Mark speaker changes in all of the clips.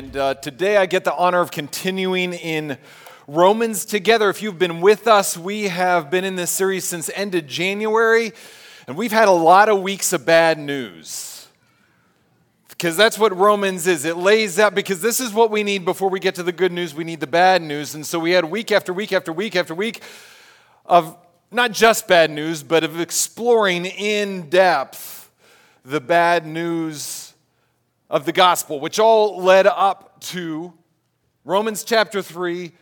Speaker 1: And uh, today I get the honor of continuing in Romans together. If you've been with us, we have been in this series since end of January, and we've had a lot of weeks of bad news. Because that's what Romans is. It lays out, because this is what we need before we get to the good news, we need the bad news. And so we had week after week after week after week of not just bad news, but of exploring in depth the bad news of the gospel, which all led up to Romans chapter 3,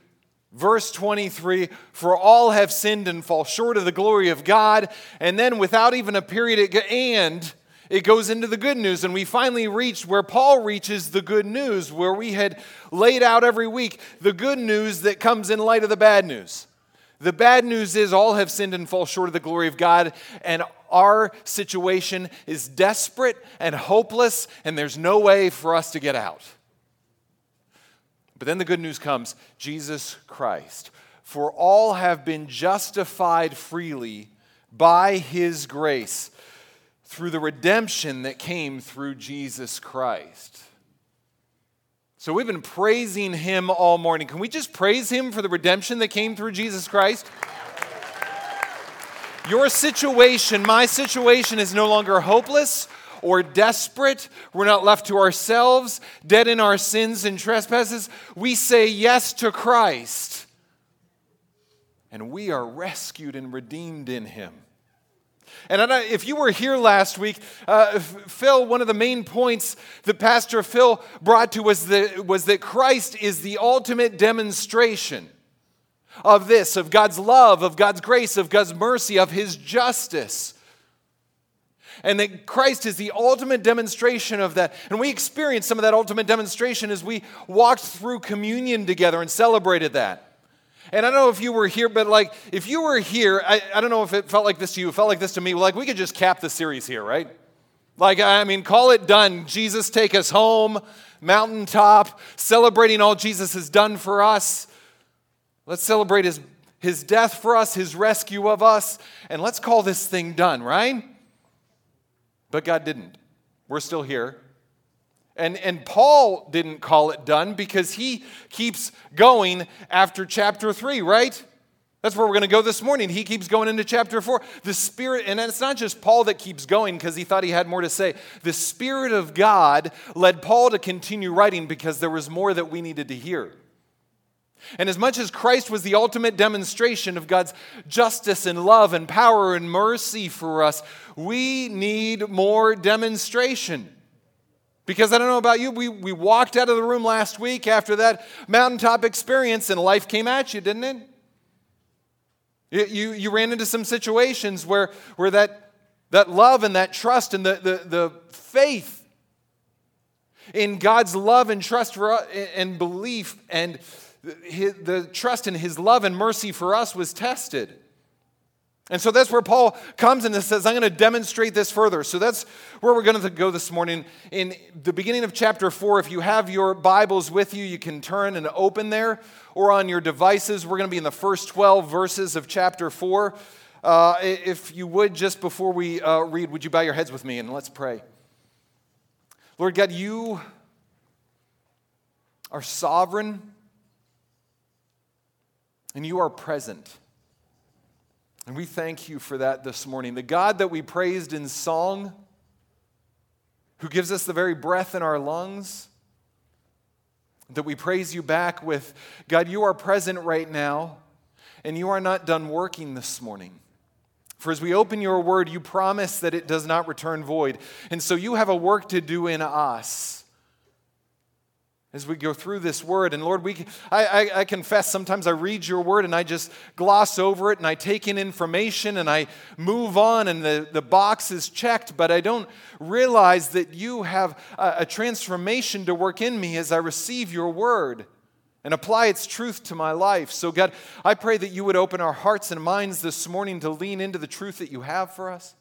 Speaker 1: verse 23 For all have sinned and fall short of the glory of God. And then, without even a period, it, and it goes into the good news. And we finally reached where Paul reaches the good news, where we had laid out every week the good news that comes in light of the bad news. The bad news is all have sinned and fall short of the glory of God, and our situation is desperate and hopeless, and there's no way for us to get out. But then the good news comes Jesus Christ. For all have been justified freely by his grace through the redemption that came through Jesus Christ. So we've been praising him all morning. Can we just praise him for the redemption that came through Jesus Christ? Your situation, my situation, is no longer hopeless or desperate. We're not left to ourselves, dead in our sins and trespasses. We say yes to Christ. And we are rescued and redeemed in him. And if you were here last week, uh, Phil, one of the main points that Pastor Phil brought to that, was that Christ is the ultimate demonstration of this, of God's love, of God's grace, of God's mercy, of His justice. And that Christ is the ultimate demonstration of that. And we experienced some of that ultimate demonstration as we walked through communion together and celebrated that. And I don't know if you were here, but like, if you were here, I, I don't know if it felt like this to you, it felt like this to me. Like, we could just cap the series here, right? Like, I mean, call it done. Jesus, take us home, mountaintop, celebrating all Jesus has done for us. Let's celebrate his, his death for us, his rescue of us, and let's call this thing done, right? But God didn't. We're still here. And, and Paul didn't call it done because he keeps going after chapter 3, right? That's where we're going to go this morning. He keeps going into chapter 4. The Spirit, and it's not just Paul that keeps going because he thought he had more to say. The Spirit of God led Paul to continue writing because there was more that we needed to hear. And as much as Christ was the ultimate demonstration of God's justice and love and power and mercy for us, we need more demonstration. Because I don't know about you, we, we walked out of the room last week after that mountaintop experience and life came at you, didn't it? You, you, you ran into some situations where, where that, that love and that trust and the, the, the faith in God's love and trust for, and belief and the, trust in his love and mercy for us was tested. And so that's where Paul comes and says, I'm going to demonstrate this further. So that's where we're going to go this morning. In the beginning of chapter 4, if you have your Bibles with you, you can turn and open there, or on your devices. We're going to be in the first 12 verses of chapter 4. Uh, if you would, just before we uh, read, would you bow your heads with me and let's pray? Lord God, you are sovereign and you are present. And we thank you for that this morning. The God that we praised in song, who gives us the very breath in our lungs, that we praise you back with God, you are present right now, and you are not done working this morning. For as we open your word, you promise that it does not return void. And so you have a work to do in us as we go through this word. And Lord, we, I, I, I, confess sometimes I read your word and I just gloss over it and I take in information and I move on and the, the box is checked, but I don't realize that you have a, a transformation to work in me as I receive your word and apply its truth to my life. So, God, I pray that you would open our hearts and minds this morning to lean into the truth that you have for us.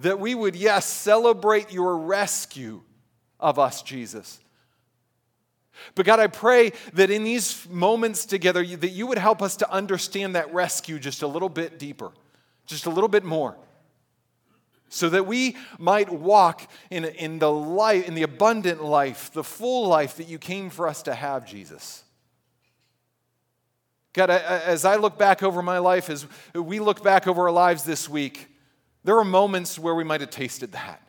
Speaker 1: that we would, yes, celebrate your rescue of us, Jesus. But God, I pray that in these moments together, that you would help us to understand that rescue just a little bit deeper, just a little bit more. So that we might walk in, in the life, in the abundant life, the full life that you came for us to have, Jesus. God, as I look back over my life, as we look back over our lives this week, there were moments where we might have tasted that.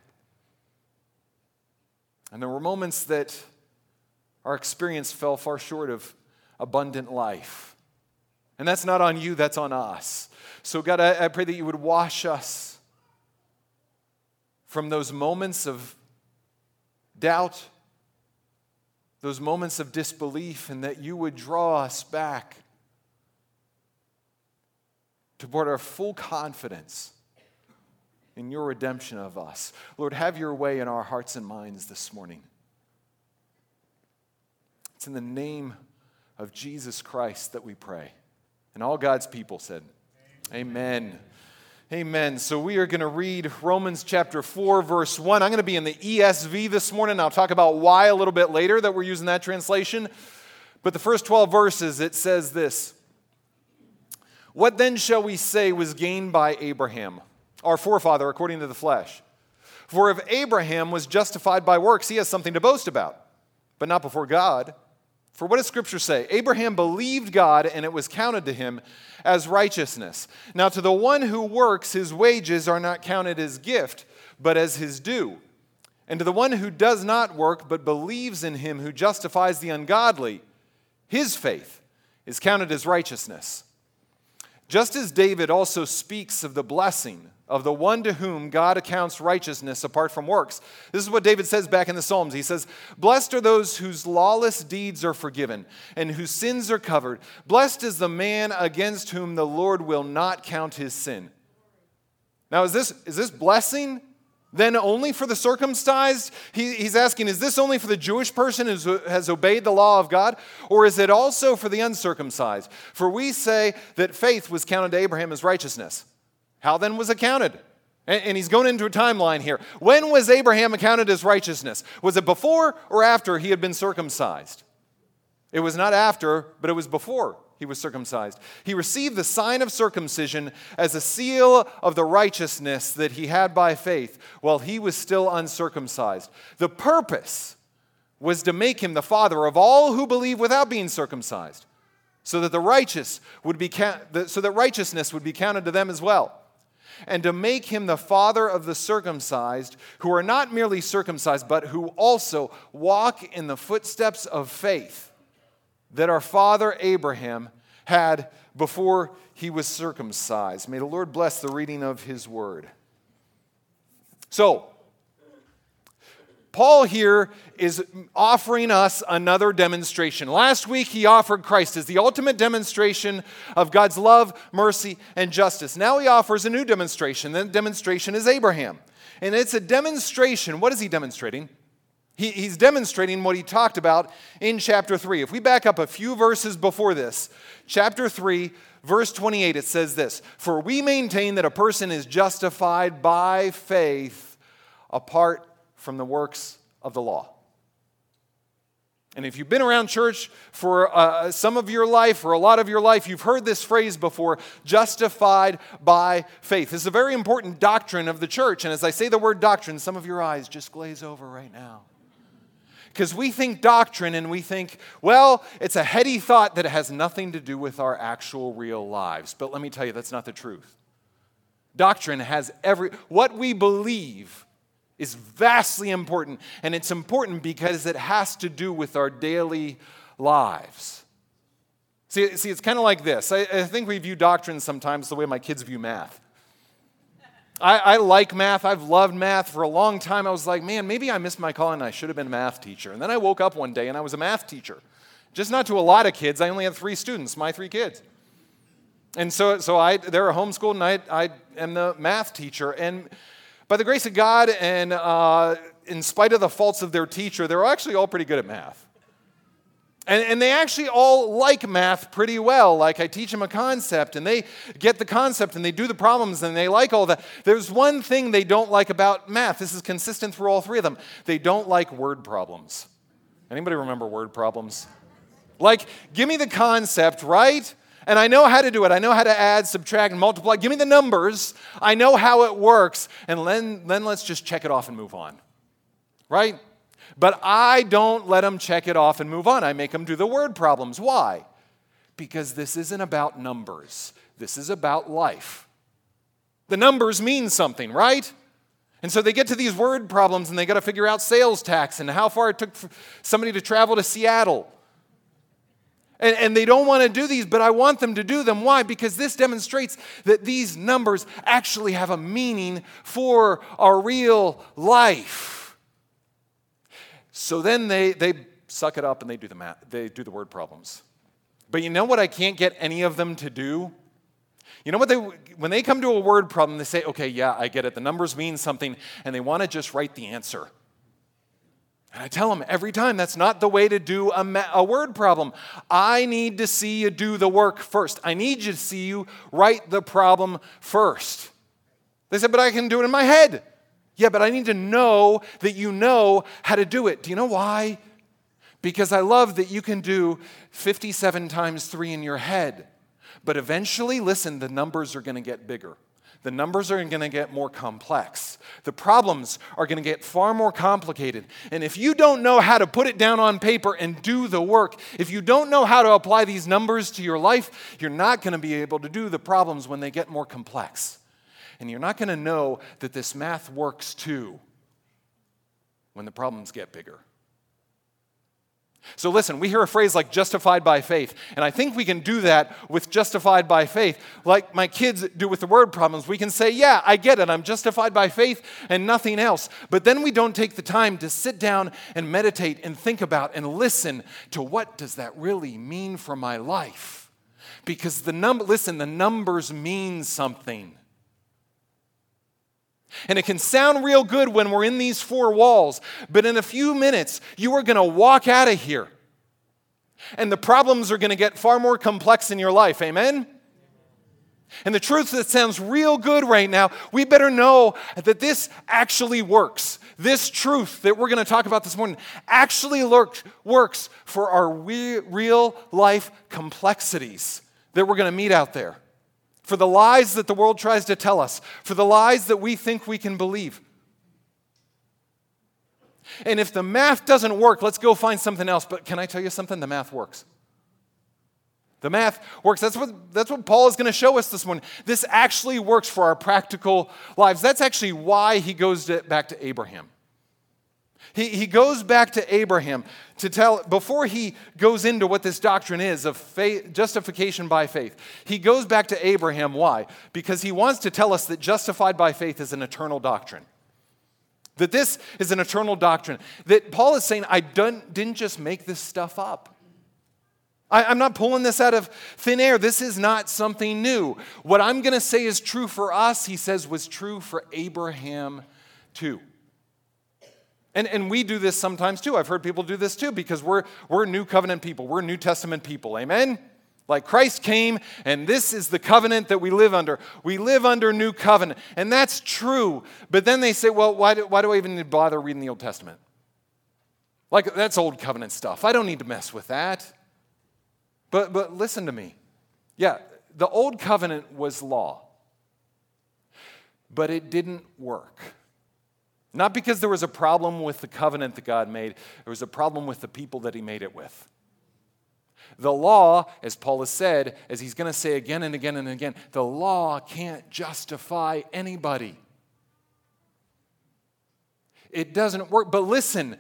Speaker 1: And there were moments that our experience fell far short of abundant life. And that's not on you, that's on us. So, God, I, I pray that you would wash us from those moments of doubt, those moments of disbelief, and that you would draw us back to toward our full confidence in your redemption of us. Lord, have your way in our hearts and minds this morning. It's in the name of Jesus Christ that we pray. And all God's people said, Amen. Amen. Amen. So we are going to read Romans chapter 4, verse 1. I'm going to be in the ESV this morning. I'll talk about why a little bit later that we're using that translation. But the first 12 verses, it says this What then shall we say was gained by Abraham, our forefather, according to the flesh? For if Abraham was justified by works, he has something to boast about, but not before God. For what does Scripture say? Abraham believed God, and it was counted to him as righteousness. Now, to the one who works, his wages are not counted as gift, but as his due. And to the one who does not work, but believes in him who justifies the ungodly, his faith is counted as righteousness. Just as David also speaks of the blessing of the one to whom God accounts righteousness apart from works. This is what David says back in the Psalms. He says, Blessed are those whose lawless deeds are forgiven and whose sins are covered. Blessed is the man against whom the Lord will not count his sin. Now, is this, is this blessing then only for the circumcised? He, he's asking, is this only for the Jewish person who has obeyed the law of God? Or is it also for the uncircumcised? For we say that faith was counted to Abraham as righteousness. How then was it counted? And he's going into a timeline here. When was Abraham accounted as righteousness? Was it before or after he had been circumcised? It was not after, but it was before he was circumcised. He received the sign of circumcision as a seal of the righteousness that he had by faith while he was still uncircumcised. The purpose was to make him the father of all who believe without being circumcised, so that the righteous would be so that righteousness would be counted to them as well and to make him the father of the circumcised, who are not merely circumcised, but who also walk in the footsteps of faith that our father Abraham had before he was circumcised. May the Lord bless the reading of his word. So, Paul here is offering us another demonstration. Last week, he offered Christ as the ultimate demonstration of God's love, mercy, and justice. Now he offers a new demonstration. That demonstration is Abraham. And it's a demonstration. What is he demonstrating? He, he's demonstrating what he talked about in chapter 3. If we back up a few verses before this, chapter 3, verse 28, it says this For we maintain that a person is justified by faith apart from the works of the law. And if you've been around church for uh, some of your life or a lot of your life, you've heard this phrase before justified by faith. Is a very important doctrine of the church. And as I say the word doctrine, some of your eyes just glaze over right now. Because we think doctrine and we think, well, it's a heady thought that has nothing to do with our actual real lives. But let me tell you, that's not the truth. Doctrine has every, what we believe is vastly important. And it's important because it has to do with our daily lives. See, see it's kind of like this. I, I, think we view doctrine sometimes the way my kids view math. I, I, like math. I've loved math for a long time. I was like, man, maybe I missed my calling. I should have been a math teacher. And then I woke up one day and I was a math teacher. Just not to a lot of kids. I only had three students, my three kids. And so, so I, they're homeschooled, and I, I am the math teacher. And by the grace of God and uh, in spite of the faults of their teacher, they're actually all pretty good at math. And, and, they actually all like math pretty well. Like I teach them a concept and they get the concept and they do the problems and they like all that. There's one thing they don't like about math. This is consistent through all three of them. They don't like word problems. Anybody remember word problems? Like, give me the concept, right? And I know how to do it. I know how to add, subtract, and multiply. Give me the numbers. I know how it works. And then, then let's just check it off and move on. Right? But I don't let them check it off and move on. I make them do the word problems. Why? Because this isn't about numbers, this is about life. The numbers mean something, right? And so they get to these word problems and they got to figure out sales tax and how far it took somebody to travel to Seattle. And, and they don't want to do these, but I want them to do them. Why? Because this demonstrates that these numbers actually have a meaning for our real life. So then they, they suck it up and they do the math, they do the word problems. But you know what I can't get any of them to do? You know what they when they come to a word problem, they say, "Okay, yeah, I get it. The numbers mean something," and they want to just write the answer. And I tell them every time that's not the way to do a, ma- a word problem. I need to see you do the work first. I need you to see you write the problem first. They said, "But I can do it in my head." Yeah, but I need to know that you know how to do it. Do you know why? Because I love that you can do 57 times 3 in your head. But eventually, listen, the numbers are going to get bigger. The numbers are going to get more complex. The problems are going to get far more complicated. And if you don't know how to put it down on paper and do the work, if you don't know how to apply these numbers to your life, you're not going to be able to do the problems when they get more complex. And you're not going to know that this math works too when the problems get bigger. So, listen, we hear a phrase like justified by faith, and I think we can do that with justified by faith. Like my kids do with the word problems, we can say, Yeah, I get it, I'm justified by faith and nothing else. But then we don't take the time to sit down and meditate and think about and listen to what does that really mean for my life? Because the number, listen, the numbers mean something. And it can sound real good when we're in these four walls, but in a few minutes, you are going to walk out of here. And the problems are going to get far more complex in your life. Amen? And the truth that sounds real good right now, we better know that this actually works. This truth that we're going to talk about this morning actually works for our real life complexities that we're going to meet out there for the lies that the world tries to tell us, for the lies that we think we can believe. And if the math doesn't work, let's go find something else. But can I tell you something? The math works. The math works. That's what, that's what Paul is going to show us this morning. This actually works for our practical lives. That's actually why he goes to, back to Abraham. He, he goes back to Abraham to tell, before he goes into what this doctrine is of faith, justification by faith, he goes back to Abraham. Why? Because he wants to tell us that justified by faith is an eternal doctrine. That this is an eternal doctrine. That Paul is saying, I didn't just make this stuff up. I, I'm not pulling this out of thin air. This is not something new. What I'm going to say is true for us, he says, was true for Abraham too. And, and we do this sometimes too. I've heard people do this too because we're, we're New Covenant people, we're New Testament people. Amen? Like Christ came, and this is the covenant that we live under. We live under New Covenant. And that's true. But then they say, well, why do, why do I even bother reading the Old Testament? Like, that's Old Covenant stuff. I don't need to mess with that. But, but listen to me. Yeah, the Old Covenant was law, but it didn't work. Not because there was a problem with the covenant that God made, there was a problem with the people that He made it with. The law, as Paul has said, as he's going to say again and again and again, the law can't justify anybody. It doesn't work. But listen,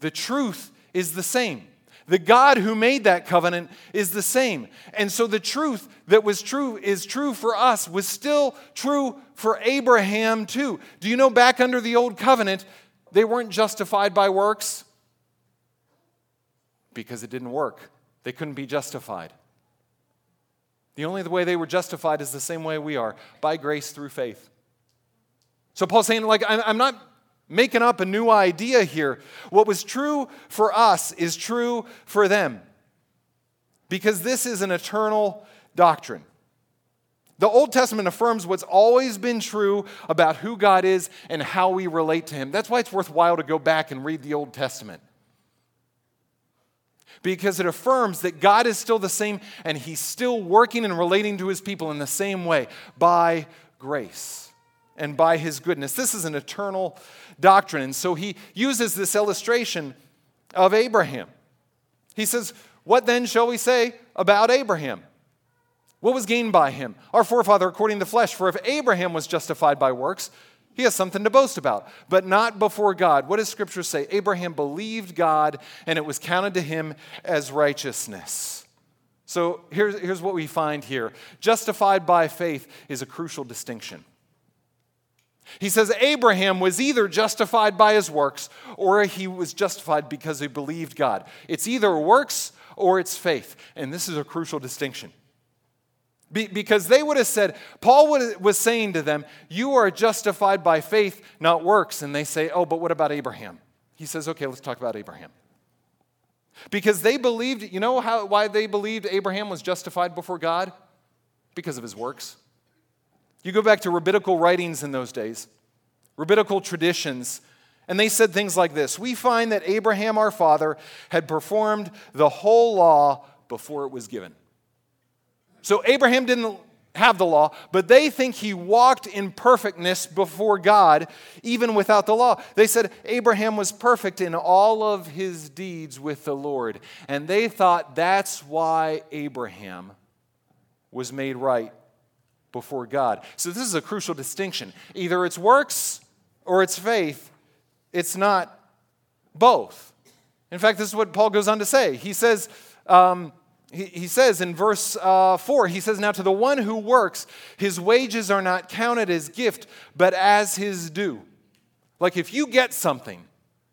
Speaker 1: the truth is the same. The God who made that covenant is the same. And so the truth that was true is true for us was still true for Abraham too. Do you know back under the old covenant, they weren't justified by works? Because it didn't work. They couldn't be justified. The only way they were justified is the same way we are by grace through faith. So Paul's saying, like, I'm not making up a new idea here. What was true for us is true for them because this is an eternal doctrine. The Old Testament affirms what's always been true about who God is and how we relate to Him. That's why it's worthwhile to go back and read the Old Testament. because it affirms that God is still the same and He's still working and relating to His people in the same way by grace and by His goodness. This is an eternal doctrine. And so He uses this illustration of Abraham. He says, What then shall we say about Abraham? What was gained by him? Our forefather according to the flesh. For if Abraham was justified by works, he has something to boast about, but not before God. What does Scripture say? Abraham believed God, and it was counted to him as righteousness. So here's, here's what we find here justified by faith is a crucial distinction. He says Abraham was either justified by his works or he was justified because he believed God. It's either works or it's faith. And this is a crucial distinction. Be, because they would have said, Paul would, was saying to them, You are justified by faith, not works. And they say, Oh, but what about Abraham? He says, Okay, let's talk about Abraham. Because they believed, you know how, why they believed Abraham was justified before God? Because of his works. You go back to rabbinical writings in those days, rabbinical traditions, and they said things like this We find that Abraham, our father, had performed the whole law before it was given. So Abraham didn't have the law, but they think he walked in perfectness before God even without the law. They said Abraham was perfect in all of his deeds with the Lord. And they thought that's why Abraham was made right before God. So this is a crucial distinction. Either it's works or it's faith, it's not both. In fact, this is what Paul goes on to say. He says, um, he, says in verse uh, 4, he says, Now to the one who works, his wages are not counted as gift, but as his due. Like if you get something,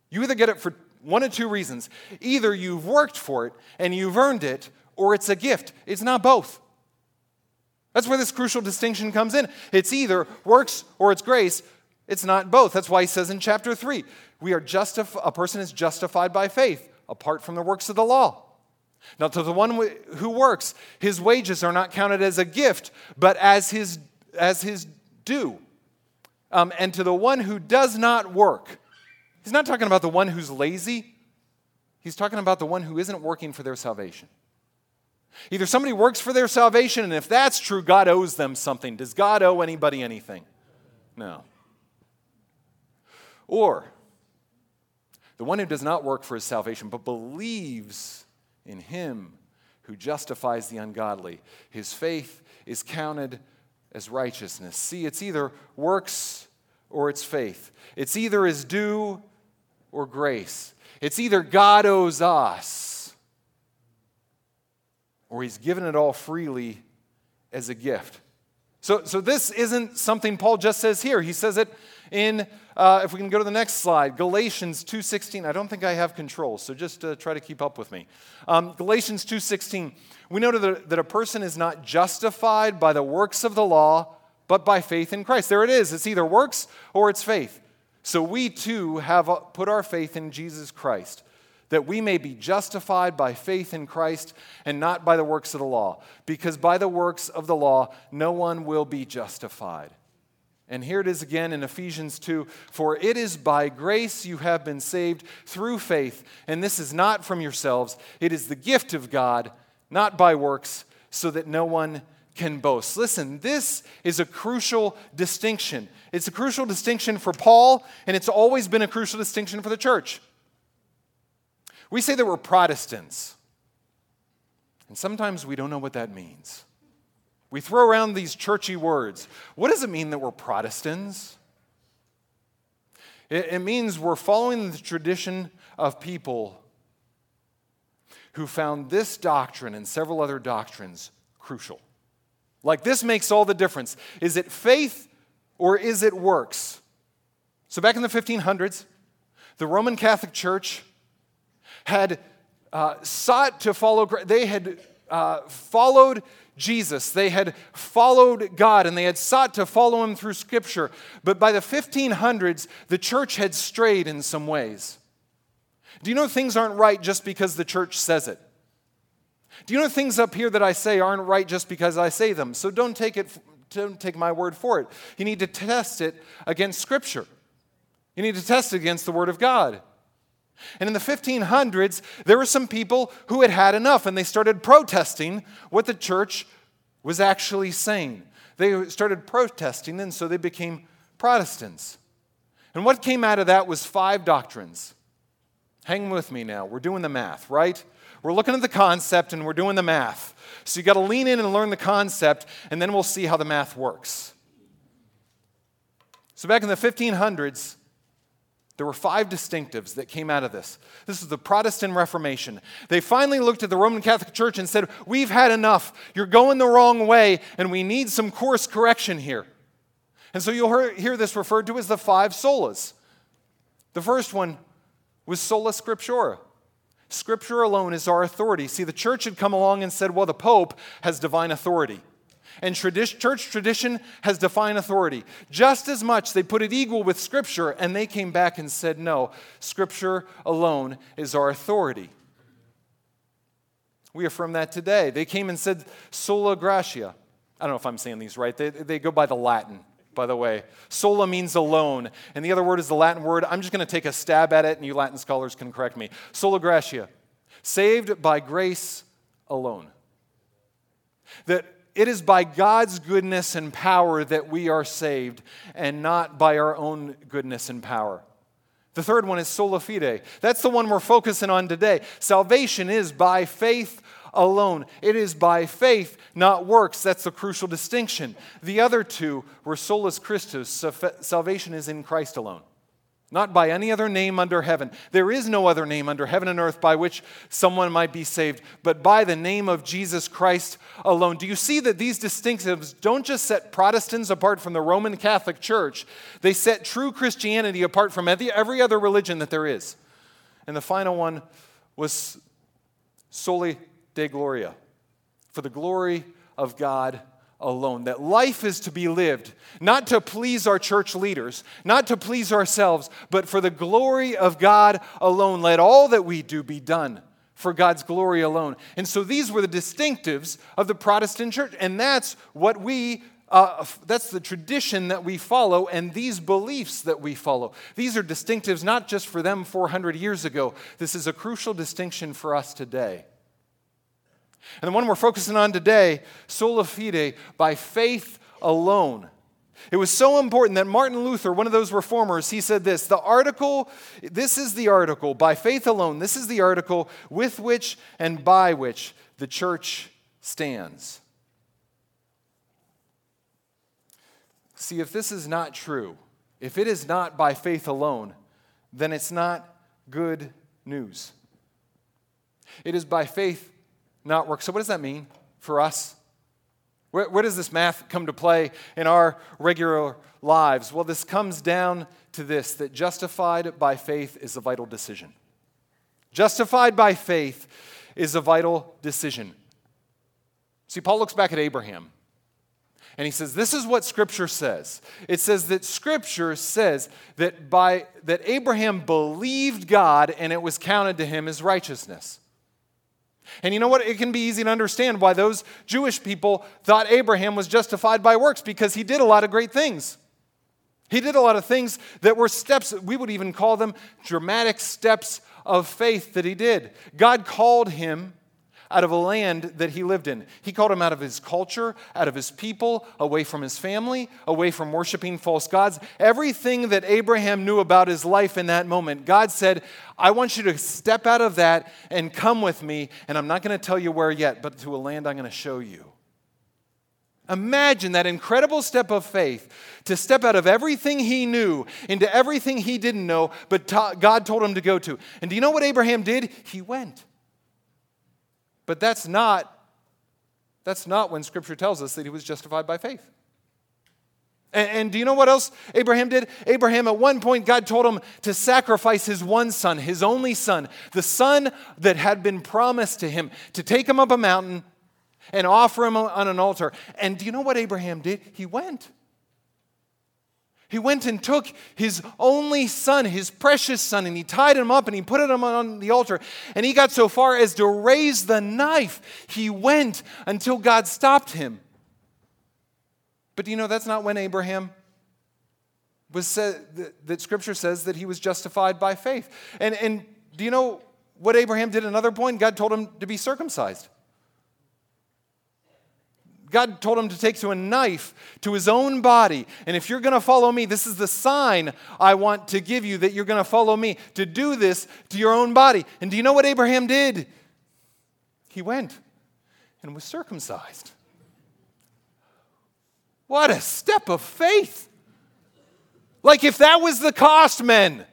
Speaker 1: you either get it for one of two reasons. Either you've worked for it and you've earned it, or it's a gift. It's not both. That's where this crucial distinction comes in. It's either works or it's grace. It's not both. That's why he says in chapter 3, we are justif- a person is justified by faith apart from the works of the law. Now, to the one who works, his wages are not counted as a gift, but as his, as his due. Um, and to the one who does not work, he's not talking about the one who's lazy, he's talking about the one who isn't working for their salvation. Either somebody works for their salvation, and if that's true, God owes them something. Does God owe anybody anything? No. Or the one who does not work for his salvation, but believes in him who justifies the ungodly. His faith is counted as righteousness. See, it's either works or it's faith. It's either his due or grace. It's either God owes us or he's given it all freely as a gift. So, so this isn't something Paul just says here. He says it in, uh, if we can go to the next slide, Galatians 2.16. I don't think I have control, so just uh, try to keep up with me. Um, Galatians 2.16, we know that, that a person is not justified by the works of the law, but by faith in Christ. There it is. It's either works or it's faith. So we too have uh, put our faith in Jesus Christ that we may be justified by faith in Christ and not by the works of the law. Because by the works of the law, no one will be justified. And here it is again in Ephesians 2 For it is by grace you have been saved through faith, and this is not from yourselves, it is the gift of God, not by works, so that no one can boast. Listen, this is a crucial distinction. It's a crucial distinction for Paul, and it's always been a crucial distinction for the church. We say that we're Protestants, and sometimes we don't know what that means. We throw around these churchy words. What does it mean that we're Protestants? It, it means we're following the tradition of people who found this doctrine and several other doctrines crucial. Like this makes all the difference. Is it faith or is it works? So, back in the 1500s, the Roman Catholic Church had uh, sought to follow, they had uh, followed Jesus. They had followed God and they had sought to follow him through Scripture. But by the 1500s, the church had strayed in some ways. Do you know things aren't right just because the church says it? Do you know things up here that I say aren't right just because I say them? So don't take it don't take my word for it. You need to test it against scripture. You need to test it against the word of God. And in the 1500s, there were some people who had had enough and they started protesting what the church was actually saying. They started protesting, and so they became Protestants. And what came out of that was five doctrines. Hang with me now. We're doing the math, right? We're looking at the concept and we're doing the math. So you got to lean in and learn the concept, and then we'll see how the math works. So back in the 1500s, there were five distinctives that came out of this. This is the Protestant Reformation. They finally looked at the Roman Catholic Church and said, We've had enough. You're going the wrong way, and we need some course correction here. And so you'll hear this referred to as the five solas. The first one was sola scriptura. Scripture alone is our authority. See, the church had come along and said, Well, the Pope has divine authority. And church tradition has defined authority. Just as much, they put it equal with Scripture, and they came back and said, no, Scripture alone is our authority. We affirm that today. They came and said, sola gratia. I don't know if I'm saying these right. They, they go by the Latin, by the way. Sola means alone, and the other word is the Latin word. I'm just going to take a stab at it, and you Latin scholars can correct me. Sola gratia, saved by grace alone. That it is by God's goodness and power that we are saved, and not by our own goodness and power. The third one is sola fide. That's the one we're focusing on today. Salvation is by faith alone. It is by faith, not works. That's the crucial distinction. The other two were solus Christus. Salvation is in Christ alone not by any other name under heaven. There is no other name under heaven and earth by which someone might be saved, but by the name of Jesus Christ alone. Do you see that these distinctives don't just set Protestants apart from the Roman Catholic Church, they set true Christianity apart from every other religion that there is? And the final one was soli Deo gloria, for the glory of God alone. That life is to be lived, not to please our church leaders, not to please ourselves, but for the glory of God alone. Let all that we do be done for God's glory alone. And so these were the distinctives of the Protestant church. And that's what we. Uh, that's the tradition that we follow and these beliefs that we follow. These are distinctives not just for them 400 years ago. This is a crucial distinction for us today. And the one we're focusing on today, sola fide, by faith alone. It was so important that Martin Luther, one of those reformers, he said this the article, this is the article, by faith alone, this is the article with which and by which the church stands. See, if this is not true, if it is not by faith alone, then it's not good news. It is by faith not work. So, what does that mean for us? Where, where, does this math come to play in our regular lives? Well, this comes down to this that justified by faith is a vital decision. Justified by faith is a vital decision. See, Paul looks back at Abraham and he says, This is what Scripture says. It says that Scripture says that, by, that Abraham believed God and it was counted to him as righteousness. And you know what? It can be easy to understand why those Jewish people thought Abraham was justified by works because he did a lot of great things. He did a lot of things that were steps, we would even call them dramatic steps of faith that he did. God called him out of a land that he lived in. He called him out of his culture, out of his people, away from his family, away from worshiping false gods. Everything that Abraham knew about his life in that moment, God said, I want you to step out of that and come with me, and I'm not going to tell you where yet, but to a land I'm going to show you. Imagine that incredible step of faith to step out of everything he knew into everything he didn't know, but God told him to go to. And do you know what Abraham did? He went. But that's not that's not when scripture tells us that he was justified by faith. And, and, do you know what else Abraham did? Abraham, at one point, God told him to sacrifice his one son, his only son, the son that had been promised to him, to take him up a mountain and offer him on an altar. And do you know what Abraham did? He went. He went and took his only son, his precious son, and he tied him up and he put him on the altar. And he got so far as to raise the knife. He went until God stopped him. But do you know that's not when Abraham was said that, scripture says that he was justified by faith. And, and Do you know what Abraham did another point? God told him to be circumcised. God told him to take to a knife to his own body. And if you're going to follow me, this is the sign I want to give you that you're going to follow me, to do this to your own body. And do you know what Abraham did? He went and was circumcised. What a step of faith. Like if that was the cost, men.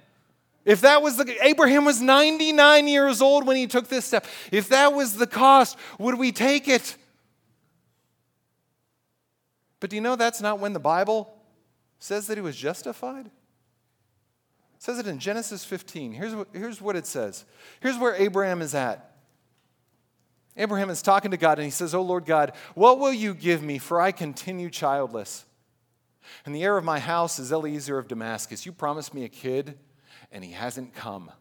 Speaker 1: If that was the Abraham was 99 years old when he took this step. If that was the cost, would we take it? But do you know that's not when the Bible says that he was justified? It says it in Genesis 15. Here's what, here's what it says. Here's where Abraham is at. Abraham is talking to God and he says, Oh Lord God, what will you give me, for I continue childless? And the heir of my house is Eliezer of Damascus. You promised me a kid, and he hasn't come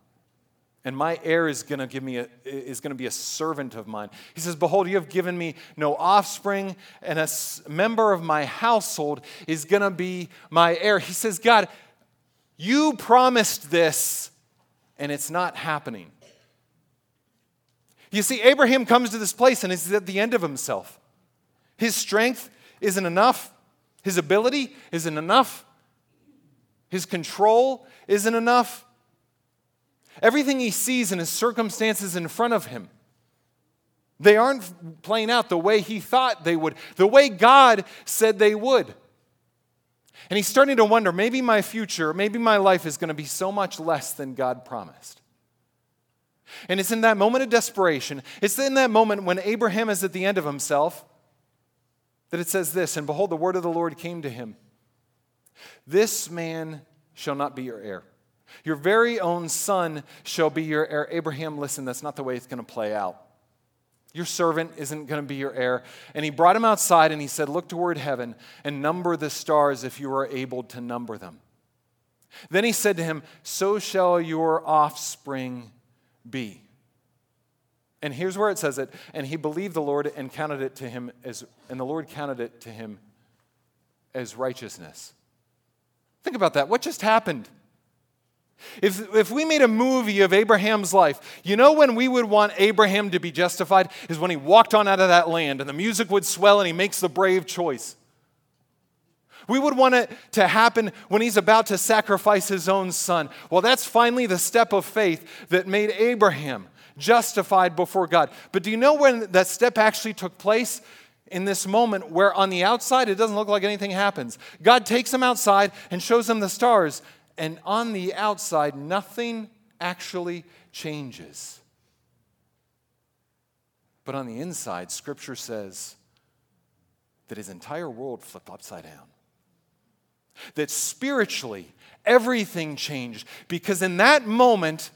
Speaker 1: and my heir is going to give me a, is going to be a servant of mine. He says behold you have given me no offspring and a member of my household is going to be my heir. He says god you promised this and it's not happening. You see abraham comes to this place and is at the end of himself. His strength isn't enough. His ability isn't enough. His control isn't enough Everything he sees in his circumstances in front of him, they aren't playing out the way he thought they would, the way God said they would. And he's starting to wonder maybe my future, maybe my life is going to be so much less than God promised. And it's in that moment of desperation, it's in that moment when Abraham is at the end of himself that it says this And behold, the word of the Lord came to him This man shall not be your heir. Your very own son shall be your heir. Abraham, listen, that's not the way it's going to play out. Your servant isn't going to be your heir. And he brought him outside and he said, Look toward heaven and number the stars if you are able to number them. Then he said to him, So shall your offspring be. And here's where it says it. And he believed the Lord and counted it to him as, and the Lord counted it to him as righteousness. Think about that. What just happened? If, if we made a movie of Abraham's life, you know when we would want Abraham to be justified is when he walked on out of that land and the music would swell and he makes the brave choice. We would want it to happen when he's about to sacrifice his own son. Well, that's finally the step of faith that made Abraham justified before God. But do you know when that step actually took place? In this moment where on the outside it doesn't look like anything happens. God takes him outside and shows him the stars and on the outside, nothing actually changes. But on the inside, Scripture says that his entire world flipped upside down. That spiritually, everything changed because in that moment,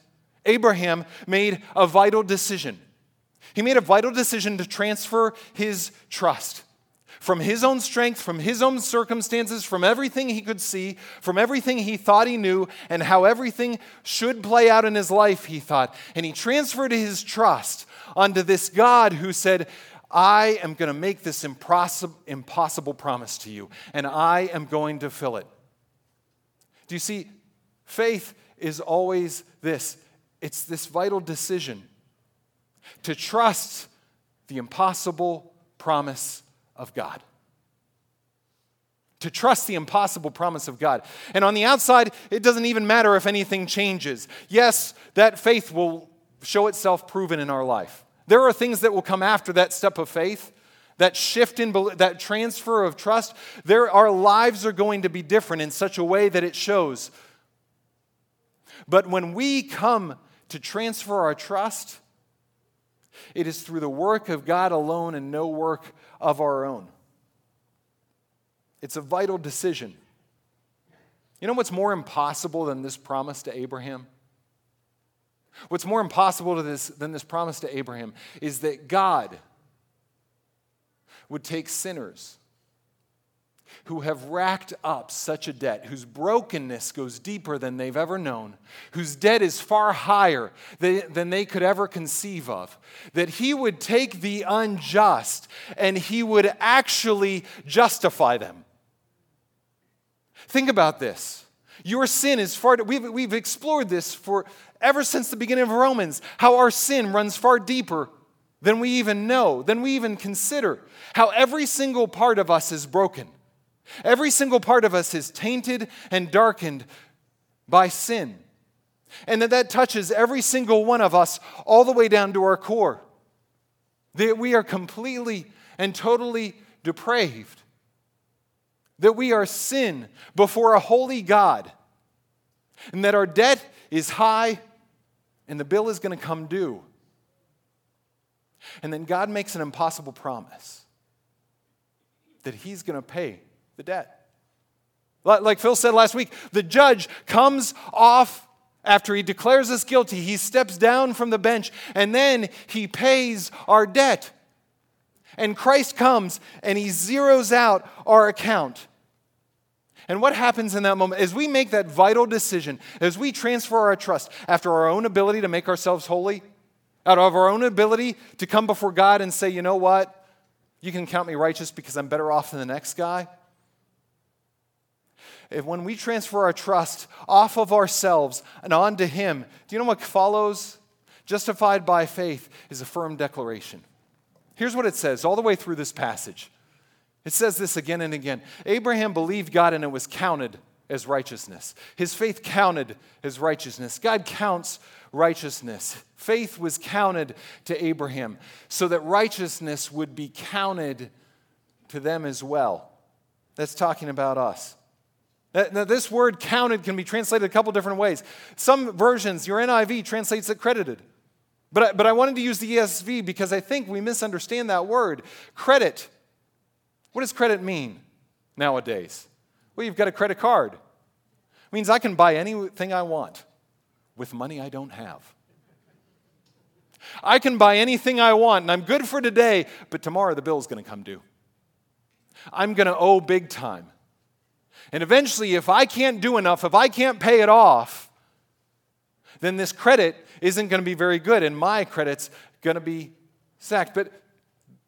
Speaker 1: Abraham made a vital decision. He made a vital decision to transfer his trust from his own strength, from his own circumstances, from everything he could see, from everything he thought he knew, and how everything should play out in his life, he thought. And he transferred his trust onto this God who said, I am going to make this impossible, impossible promise to you, and I am going to fill it. Do you see? Faith is always this it's this vital decision to trust the impossible promise of God. To trust the impossible promise of God. And on the outside, it doesn't even matter if anything changes. Yes, that faith will show itself proven in our life. There are things that will come after that step of faith, that shift in that transfer of trust. There, our lives are going to be different in such a way that it shows. But when we come to transfer our trust, it is through the work of God alone and no work of our own. It's a vital decision. You know what's more impossible than this promise to Abraham? What's more impossible this, than this promise to Abraham is that God would take sinners who have racked up such a debt, whose brokenness goes deeper than they've ever known, whose debt is far higher than they could ever conceive of, that he would take the unjust and he would actually justify them. Think about this. Your sin is far, we've, we've explored this for ever since the beginning of Romans, how our sin runs far deeper than we even know, than we even consider. How every single part of us is broken. Every single part of us is tainted and darkened by sin. And that that touches every single one of us all the way down to our core. That we are completely and totally depraved. That we are sin before a holy God. And that our debt is high and the bill is going to come due. And then God makes an impossible promise that He's going to pay the debt. Like Phil said last week, the judge comes off after he declares us guilty. He steps down from the bench and then he pays our debt. And Christ comes and he zeroes out our account. And what happens in that moment as we make that vital decision, as we transfer our trust after our own ability to make ourselves holy, out of our own ability to come before God and say, you know what? You can count me righteous because I'm better off than the next guy. If when we transfer our trust off of ourselves and onto Him, do you know what follows? Justified by faith is a firm declaration. Here's what it says all the way through this passage it says this again and again Abraham believed God and it was counted as righteousness. His faith counted as righteousness. God counts righteousness. Faith was counted to Abraham so that righteousness would be counted to them as well. That's talking about us. Uh, now, this word counted can be translated a couple different ways. Some versions, your NIV translates it credited. But I, but I wanted to use the ESV because I think we misunderstand that word. Credit what does credit mean nowadays? Well, you've got a credit card. It means I can buy anything I want with money I don't have. I can buy anything I want, and I'm good for today, but tomorrow the bill's going to come due. I'm going to owe big time. And eventually, if I can't do enough, if I can't pay it off, then this credit isn't going to be very good, and my credit's going to be sacked. But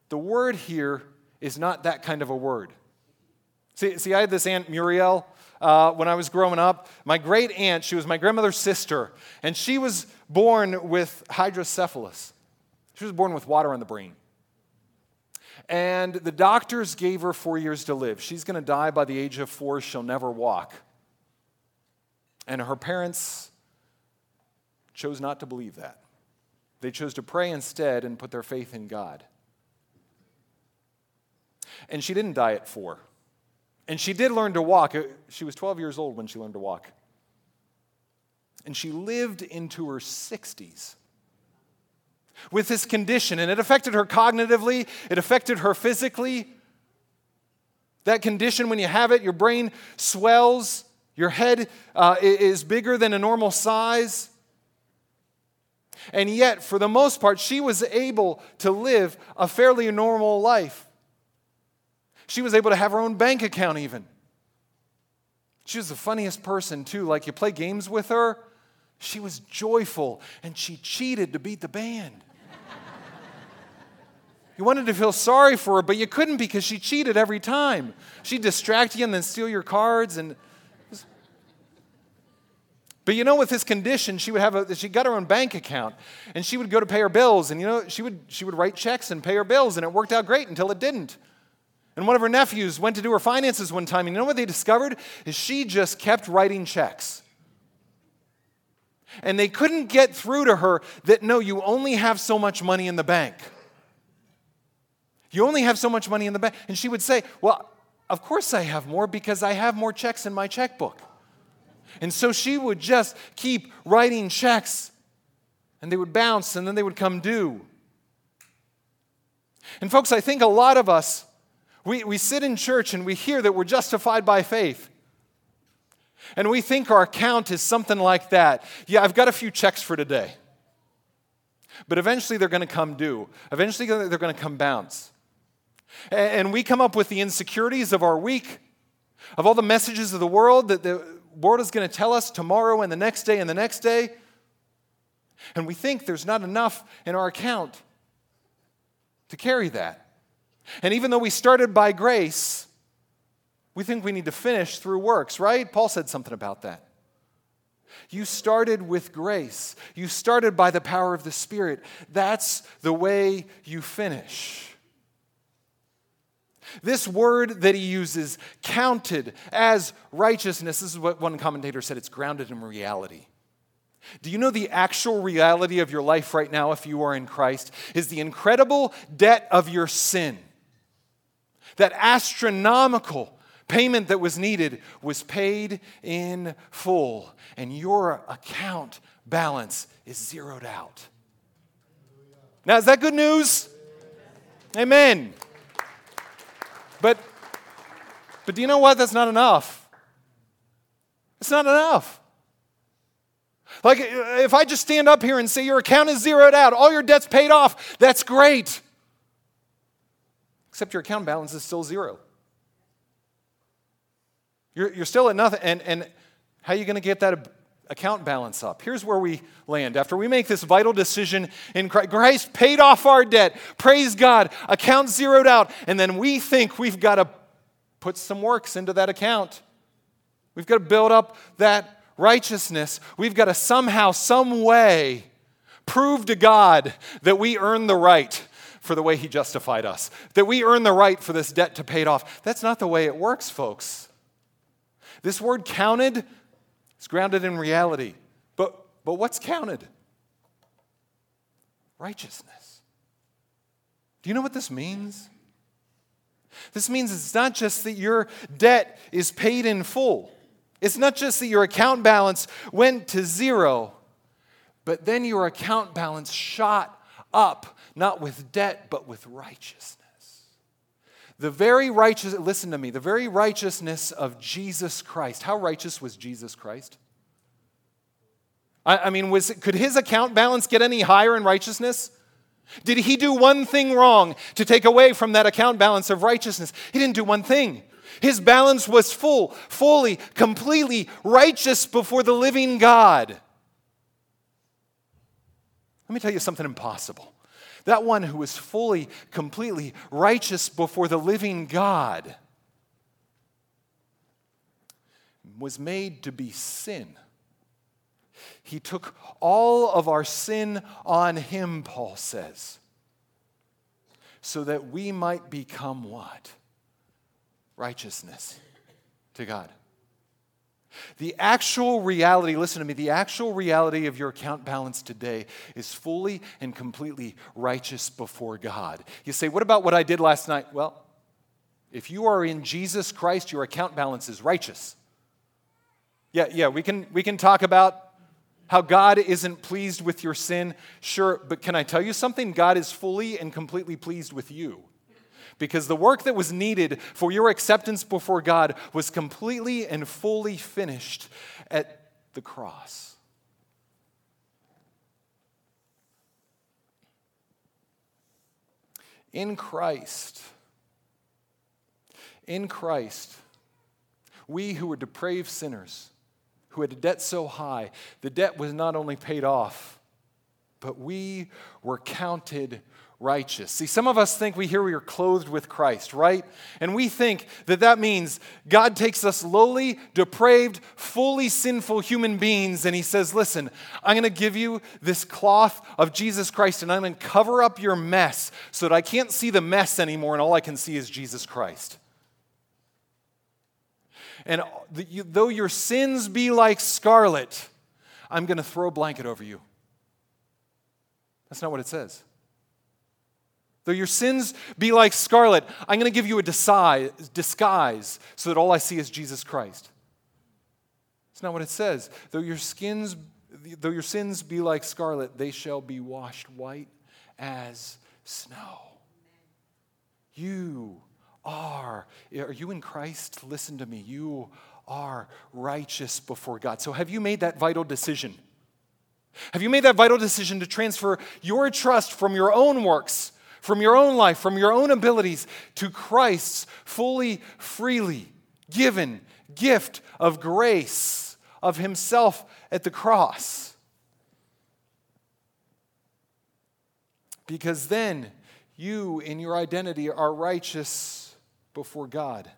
Speaker 1: the word here is not that kind of a word. See, see I had this Aunt Muriel uh, when I was growing up. My great aunt, she was my grandmother's sister, and she was born with hydrocephalus. She was born with water on the brain. And the doctors gave her four years to live. She's going to die by the age of four. She'll never walk. And her parents chose not to believe that. They chose to pray instead and put their faith in God. And she didn't die at four. And she did learn to walk. Uh, she was 12 years old when she learned to walk. And she lived into her 60s with this condition. And it affected her cognitively, it affected her physically. That condition, when you have it, your brain swells, your head uh, is bigger than a normal size. And yet, for the most part, she was able to live a fairly normal life. She was able to have her own bank account, even. She was the funniest person, too. Like you play games with her, she was joyful and she cheated to beat the band. You wanted to feel sorry for her, but you couldn't because she cheated every time. She'd distract you and then steal your cards and. But you know, with this condition, she would have a, she got her own bank account, and she would go to pay her bills, and you know, she would she would write checks and pay her bills, and it worked out great until it didn't. And one of her nephews went to do her finances one time, and you know what they discovered? Is she just kept writing checks. And they couldn't get through to her that no, you only have so much money in the bank. You only have so much money in the bank. And she would say, Well, of course I have more because I have more checks in my checkbook. And so she would just keep writing checks, and they would bounce, and then they would come due. And, folks, I think a lot of us we, we sit in church and we hear that we're justified by faith. And we think our account is something like that. Yeah, I've got a few checks for today. But eventually they're going to come due. Eventually they're going to come bounce. And we come up with the insecurities of our week, of all the messages of the world that the world is going to tell us tomorrow and the next day and the next day. And we think there's not enough in our account to carry that. And even though we started by grace, We think we need to finish through works, right? Paul said something about that. You started with grace. You started by the power of the Spirit. That's the way you finish. This word that he uses, counted as righteousness, this is what one commentator said, it's grounded in reality. Do you know the actual reality of your life right now, if you are in Christ, is the incredible debt of your sin? That astronomical payment that was needed was paid in full, and your account balance is zeroed out. Now, is that good news? Amen. But, but do you know what? That's not enough. It's not enough. Like, if I just stand up here and say your account is zeroed out, all your debt's paid off, that's great. Except your account balance is still zero. You're, you're still at nothing. And, and how are you going to get that account balance up? Here's where we land. After we make this vital decision in Christ, Christ paid off our debt, praise God, account zeroed out, and then we think we've got to put some works into that account. We've got to build up that righteousness. We've got to somehow, some way, prove to God that we earn the right for the way He justified us, that we earn the right for this debt to pay it off. That's not the way it works, folks. This word counted is grounded in reality. But, but what's counted? Righteousness. Do you know what this means? This means it's not just that your debt is paid in full. It's not just that your account balance went to zero, but then your account balance shot up, not with debt, but with righteousness. The very righteous, listen to me, the very righteousness of Jesus Christ. How righteous was Jesus Christ? I, I mean, was, could his account balance get any higher in righteousness? Did he do one thing wrong to take away from that account balance of righteousness? He didn't do one thing. His balance was full, fully, completely righteous before the living God. Let me tell you something impossible. That one who is fully, completely righteous before the living God was made to be sin. He took all of our sin on him, Paul says, so that we might become what? Righteousness to God. The actual reality, listen to me, the actual reality of your account balance today is fully and completely righteous before God. You say, what about what I did last night? Well, if you are in Jesus Christ, your account balance is righteous. Yeah, yeah, we can, we can talk about how God isn't pleased with your sin, sure, but can I tell you something? God is fully and completely pleased with you because the work that was needed for your acceptance before God was completely and fully finished at the cross. In Christ, in Christ, we who were depraved sinners, who had a debt so high, the debt was not only paid off, but we were counted righteous. See, some of us think we hear we are clothed with Christ, right? And we think that that means God takes us lowly, depraved, fully sinful human beings and He says, Listen, I'm going to give you this cloth of Jesus Christ and I'm going to cover up your mess so that I can't see the mess anymore and all I can see is Jesus Christ. And though your sins be like scarlet, I'm going to throw a blanket over you. That's not what it says. Though your sins be like scarlet, I'm going to give you a disguise so that all I see is Jesus Christ. It's not what it says. Though your skins though your sins be like scarlet, they shall be washed white as snow. You are are you in Christ? Listen to me. You are righteous before God. So have you made that vital decision? Have you made that vital decision to transfer your trust from your own works from your own life, from your own abilities, to Christ's fully, freely given gift of grace of Himself at the cross. Because then you, in your identity, are righteous before God.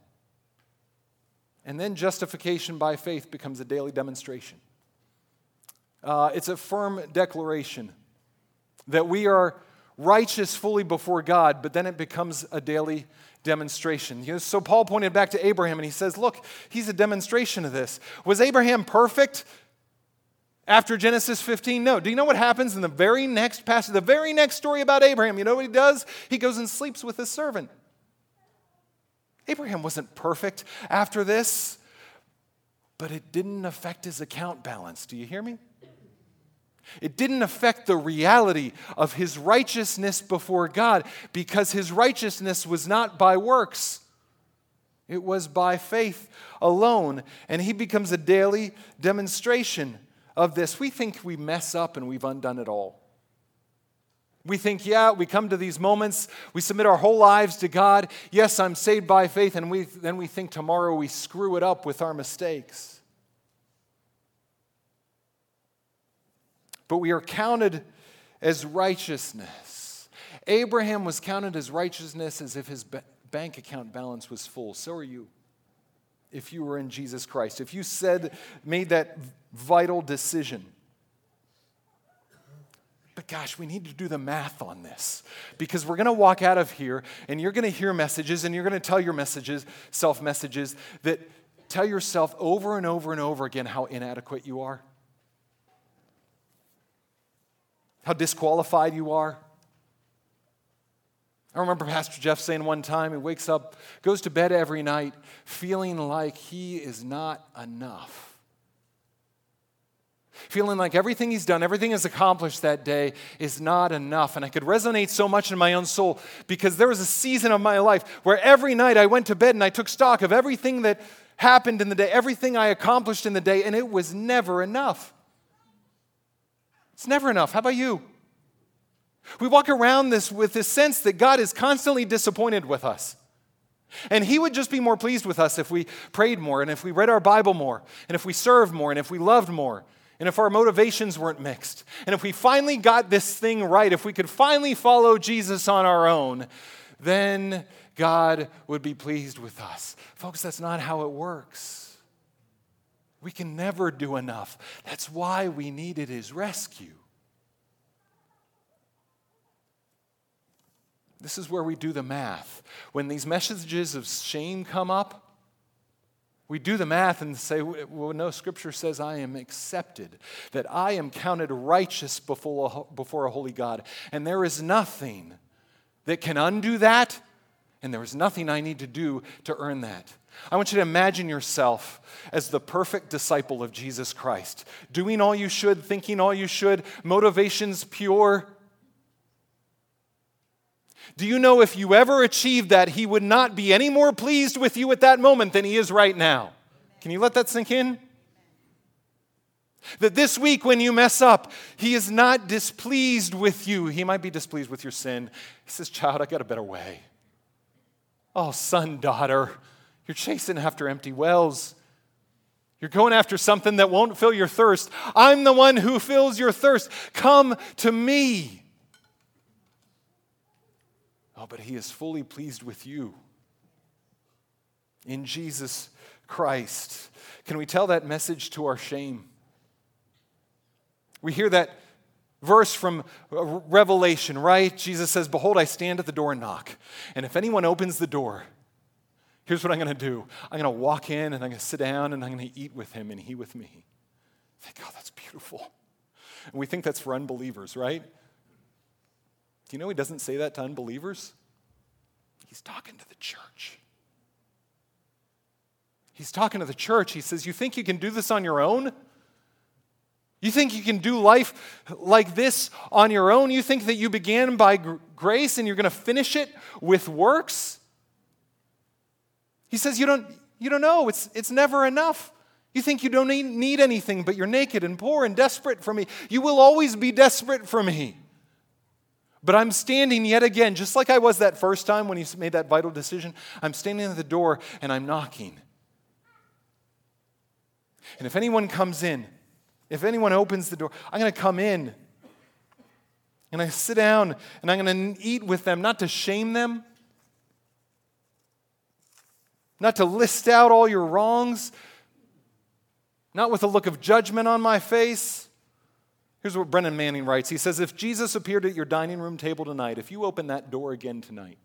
Speaker 1: And then justification by faith becomes a daily demonstration. Uh, it's a firm declaration that we are righteous fully before God, but then it becomes a daily demonstration. You know, so Paul pointed back to Abraham and he says, Look, he's a demonstration of this. Was Abraham perfect after Genesis 15? No. Do you know what happens in the very next passage, the very next story about Abraham? You know what he does? He goes and sleeps with his servant. Abraham wasn't perfect after this, but it didn't affect his account balance. Do you hear me? It didn't affect the reality of his righteousness before God because his righteousness was not by works. It was by faith alone. And he becomes a daily demonstration of this. We think we mess up and we've undone it all. We think, yeah, we come to these moments, we submit our whole lives to God. Yes, I'm saved by faith. And we, then we think tomorrow we screw it up with our mistakes. But we are counted as righteousness. Abraham was counted as righteousness as if his bank account balance was full. So are you. If you were in Jesus Christ, if you said, made that vital decision. But gosh, we need to do the math on this because we're going to walk out of here and you're going to hear messages and you're going to tell your messages, self messages, that tell yourself over and over and over again how inadequate you are how disqualified you are. I remember Pastor Jeff saying one time he wakes up, goes to bed every night feeling like he is not enough. Feeling like everything he's done, everything he's accomplished that day is not enough. And I could resonate so much in my own soul because there was a season of my life where every night I went to bed and I took stock of everything that happened in the day, everything I accomplished in the day, and it was never enough. It's never enough. How about you? We walk around this with this sense that God is constantly disappointed with us. And He would just be more pleased with us if we prayed more, and if we read our Bible more, and if we served more, and if we loved more, and if our motivations weren't mixed, and if we finally got this thing right, if we could finally follow Jesus on our own, then God would be pleased with us. Folks, that's not how it works. We can never do enough. That's why we needed his rescue. This is where we do the math. When these messages of shame come up, we do the math and say, well, no, Scripture says I am accepted, that I am counted righteous before a, before a holy God. And there is nothing that can undo that, and there is nothing I need to do to earn that. I want you to imagine yourself as the perfect disciple of Jesus Christ, doing all you should, thinking all you should, motivations pure. Do you know if you ever achieved that, He would not be any more pleased with you at that moment than He is right now? Can you let that sink in? That this week, when you mess up, He is not displeased with you. He might be displeased with your sin. He says, Child, I got a better way. Oh, son, daughter, you're chasing after empty wells. You're going after something that won't fill your thirst. I'm the one who fills your thirst. Come to me. Oh, but He is fully pleased with you in Jesus Christ. Can we tell that message to our shame? We hear that verse from Revelation, right? Jesus says, Behold, I stand at the door and knock. And if anyone opens the door, Here's what I'm going to do I'm going to walk in and I'm going to sit down and I'm going to eat with him and he with me. Thank God, that's beautiful. And we think that's for unbelievers, right? Do you know he doesn't say that to unbelievers? He's talking to the church. He's talking to the church. He says, You think you can do this on your own? You think you can do life like this on your own? You think that you began by grace and you're going to finish it with works? He says, You don't, you don't know. It's, it's never enough. You think you don't need, need anything, but you're naked and poor and desperate for me. You will always be desperate for me. But I'm standing yet again, just like I was that first time when he made that vital decision. I'm standing at the door and I'm knocking. And if anyone comes in, if anyone opens the door, I'm going to come in and I sit down and I'm going to eat with them, not to shame them, not to list out all your wrongs, not with a look of judgment on my face. Here's what Brennan Manning writes He says, If Jesus appeared at your dining room table tonight, if you open that door again tonight,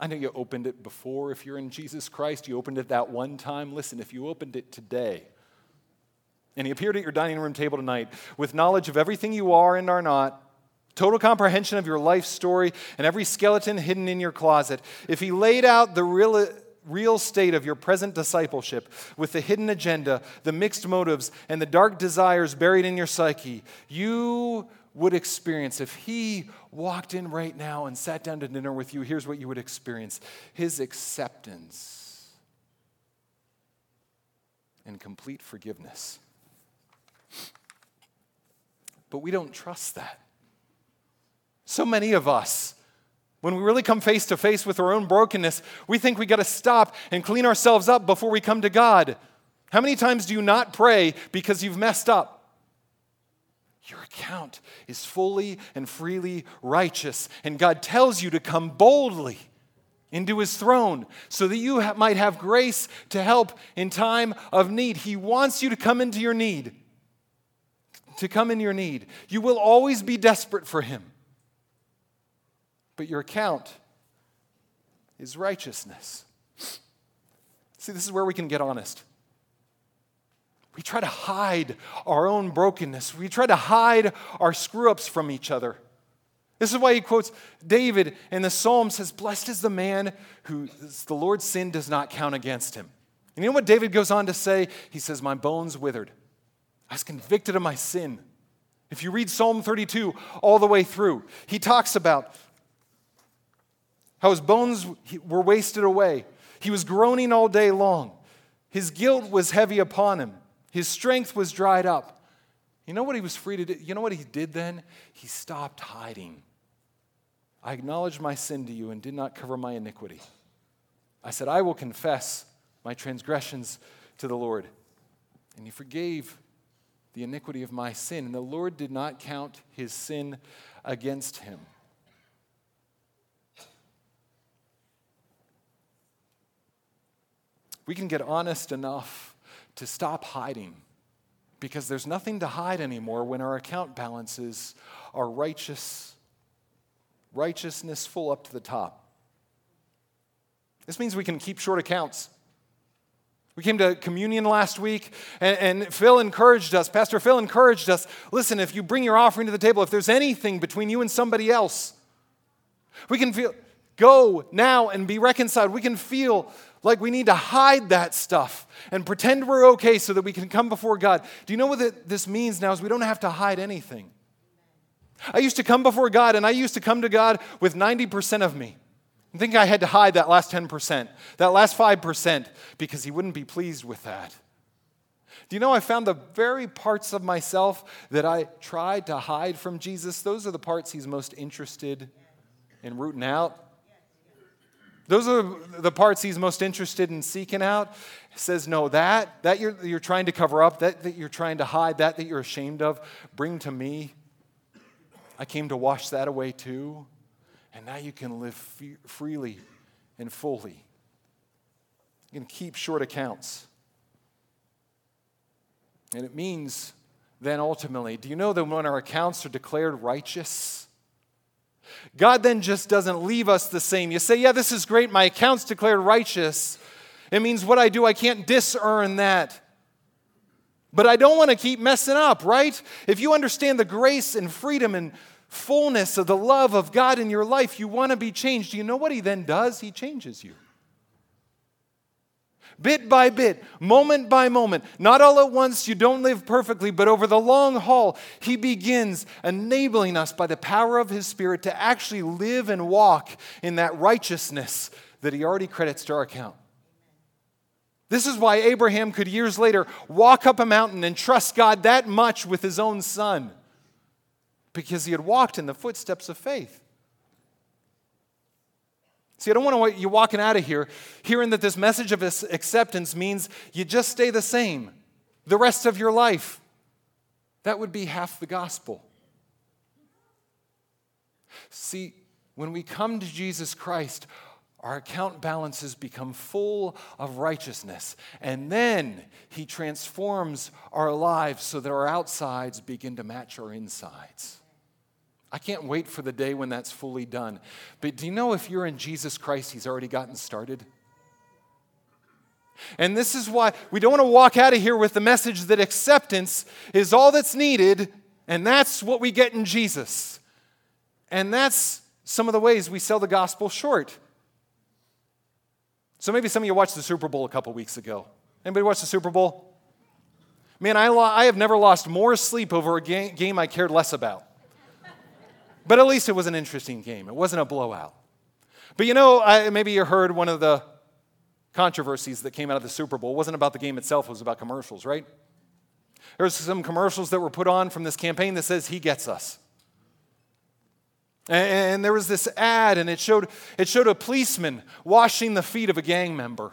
Speaker 1: I know you opened it before. If you're in Jesus Christ, you opened it that one time. Listen, if you opened it today, and he appeared at your dining room table tonight with knowledge of everything you are and are not, total comprehension of your life story, and every skeleton hidden in your closet, if he laid out the real real state of your present discipleship with the hidden agenda, the mixed motives, and the dark desires buried in your psyche, you would experience if he walked in right now and sat down to dinner with you, here's what you would experience his acceptance and complete forgiveness. But we don't trust that. So many of us when we really come face to face with our own brokenness, we think we got to stop and clean ourselves up before we come to God. How many times do you not pray because you've messed up? Your account is fully and freely righteous, and God tells you to come boldly into his throne so that you might have grace to help in time of need. He wants you to come into your need. To come in your need. You will always be desperate for him but your account is righteousness. See, this is where we can get honest. We try to hide our own brokenness. We try to hide our screw ups from each other. This is why he quotes David in the Psalm says, Blessed is the man who the Lord's sin does not count against him. And you know what David goes on to say? He says, My bones withered. I was convicted of my sin. If you read Psalm 32 all the way through, he talks about how his bones were wasted away. He was groaning all day long. His guilt was heavy upon him. His strength was dried up. You know what he was free to do? You know what he did then? He stopped hiding. I acknowledged my sin to you and did not cover my iniquity. I said, I will confess my transgressions to the Lord. And he forgave the iniquity of my sin. And the Lord did not count his sin against him. We can get honest enough to stop hiding because there's nothing to hide anymore when our account balances are righteous, righteousness full up to the top. This means we can keep short accounts. We came to communion last week, and, and, Phil encouraged us, Pastor Phil encouraged us listen, if you bring your offering to the table, if there's anything between you and somebody else, we can feel, go now and be reconciled. We can feel like we need to hide that stuff and pretend we're okay so that we can come before God. Do you know what this means now? Is we don't have to hide anything. I used to come before God and I used to come to God with 90% of me. I think I had to hide that last 10%, that last 5%, because He wouldn't be pleased with that. Do you know I found the very parts of myself that I tried to hide from Jesus? Those are the parts He's most interested in rooting out those are the parts he's most interested in seeking out. He says, No, that, that you're, you're trying to cover up, that, that you're trying to hide, that that you're ashamed of, bring to me. I came to wash that away too. And now you can live freely and fully. You can keep short accounts. And it means then ultimately, do you know that when our accounts are declared righteous, God then just doesn't leave us the same. You say, Yeah, this is great. My account's declared righteous. It means what I do, I can't disearn that. But I don't want to keep messing up, right? If you understand the grace and freedom and fullness of the love of God in your life, you want to be changed. Do you know what He then does? He changes you bit by bit, moment by moment. Not all at once, you don't live perfectly, but over the long haul, He begins enabling us by the power of His Spirit to actually live and walk in that righteousness that He already credits to our account. This is why Abraham could years later walk up a mountain and trust God that much with his own son, because he had walked in the footsteps of faith. See, I don't want you walking out of here hearing that this message of acceptance means you just stay the same the rest of your life. That would be half the gospel. See, when we come to Jesus Christ, our account balances become full of righteousness. And then He transforms our lives so that our outsides begin to match our insides. I can't wait for the day when that's fully done. But do you know if you're in Jesus Christ, He's already gotten started? And this is why we don't want to walk out of here with the message that acceptance is all that's needed, and that's what we get in Jesus. And that's some of the ways we sell the gospel short. So maybe some of you watched the Super Bowl a couple weeks ago. Anybody watch the Super Bowl? Man, I, lo- I have never lost more sleep over a ga- game I cared less about. But at least it was an interesting game. It wasn't a blowout. But you know, I, maybe you heard one of the controversies that came out of the Super Bowl. It wasn't about the game itself, it was about commercials, right? There was some commercials that were put on from this campaign that says, He gets us. And, and there was this ad, and it showed, it showed a policeman washing the feet of a gang member.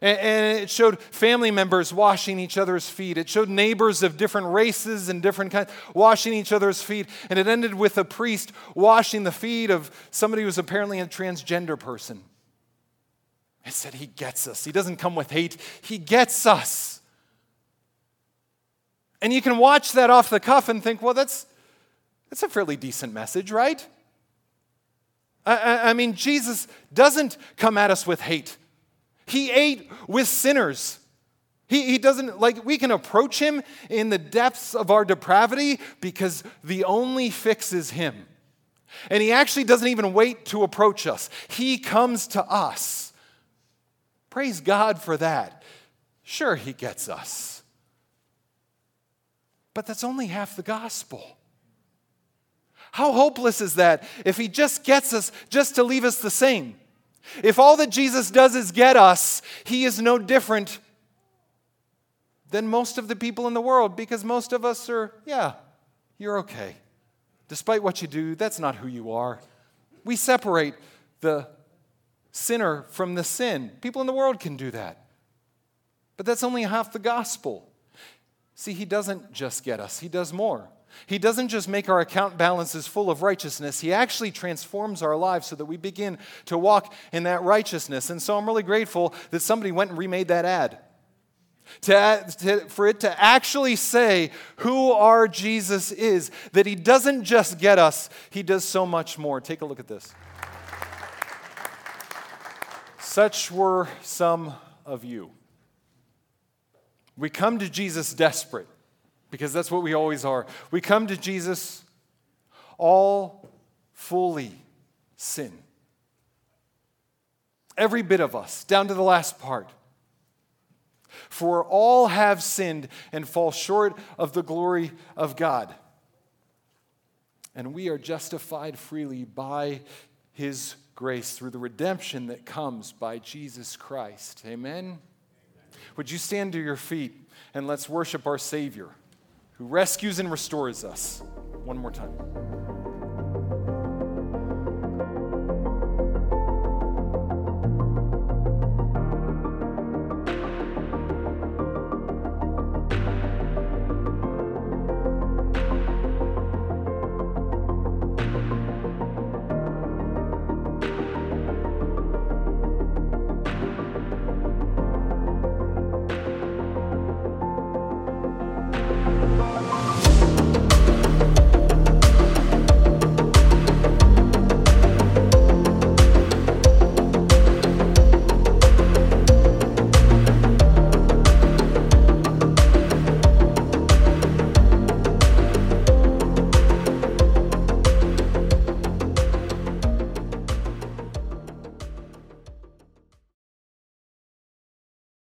Speaker 1: And it showed family members washing each other's feet. It showed neighbors of different races and different kinds washing each other's feet. And it ended with a priest washing the feet of somebody who was apparently a transgender person. It said, He gets us. He doesn't come with hate, He gets us. And you can watch that off the cuff and think, well, that's, that's a fairly decent message, right? I, I mean, Jesus doesn't come at us with hate. He ate with sinners. He, he doesn't, like, we can approach him in the depths of our depravity because the only fix is him. And he actually doesn't even wait to approach us, he comes to us. Praise God for that. Sure, he gets us. But that's only half the gospel. How hopeless is that if he just gets us just to leave us the same? If all that Jesus does is get us, he is no different than most of the people in the world because most of us are, yeah, you're okay. Despite what you do, that's not who you are. We separate the sinner from the sin. People in the world can do that. But that's only half the gospel. See, he doesn't just get us, he does more. He doesn't just make our account balances full of righteousness, He actually transforms our lives so that we begin to walk in that righteousness. And so I'm really grateful that somebody went and remade that ad. To, to, for it to actually say who our Jesus is, that He doesn't just get us, He does so much more. Take a look at this. Such were some of you. We come to Jesus desperate because that's what we always are. We come to Jesus all fully sin. Every bit of us, down to the last part. For all have sinned and fall short of the glory of God. And we are justified freely by his grace through the redemption that comes by Jesus Christ. Amen? Would you stand to your feet and let's worship our Savior? Who rescues and restores us. One more time.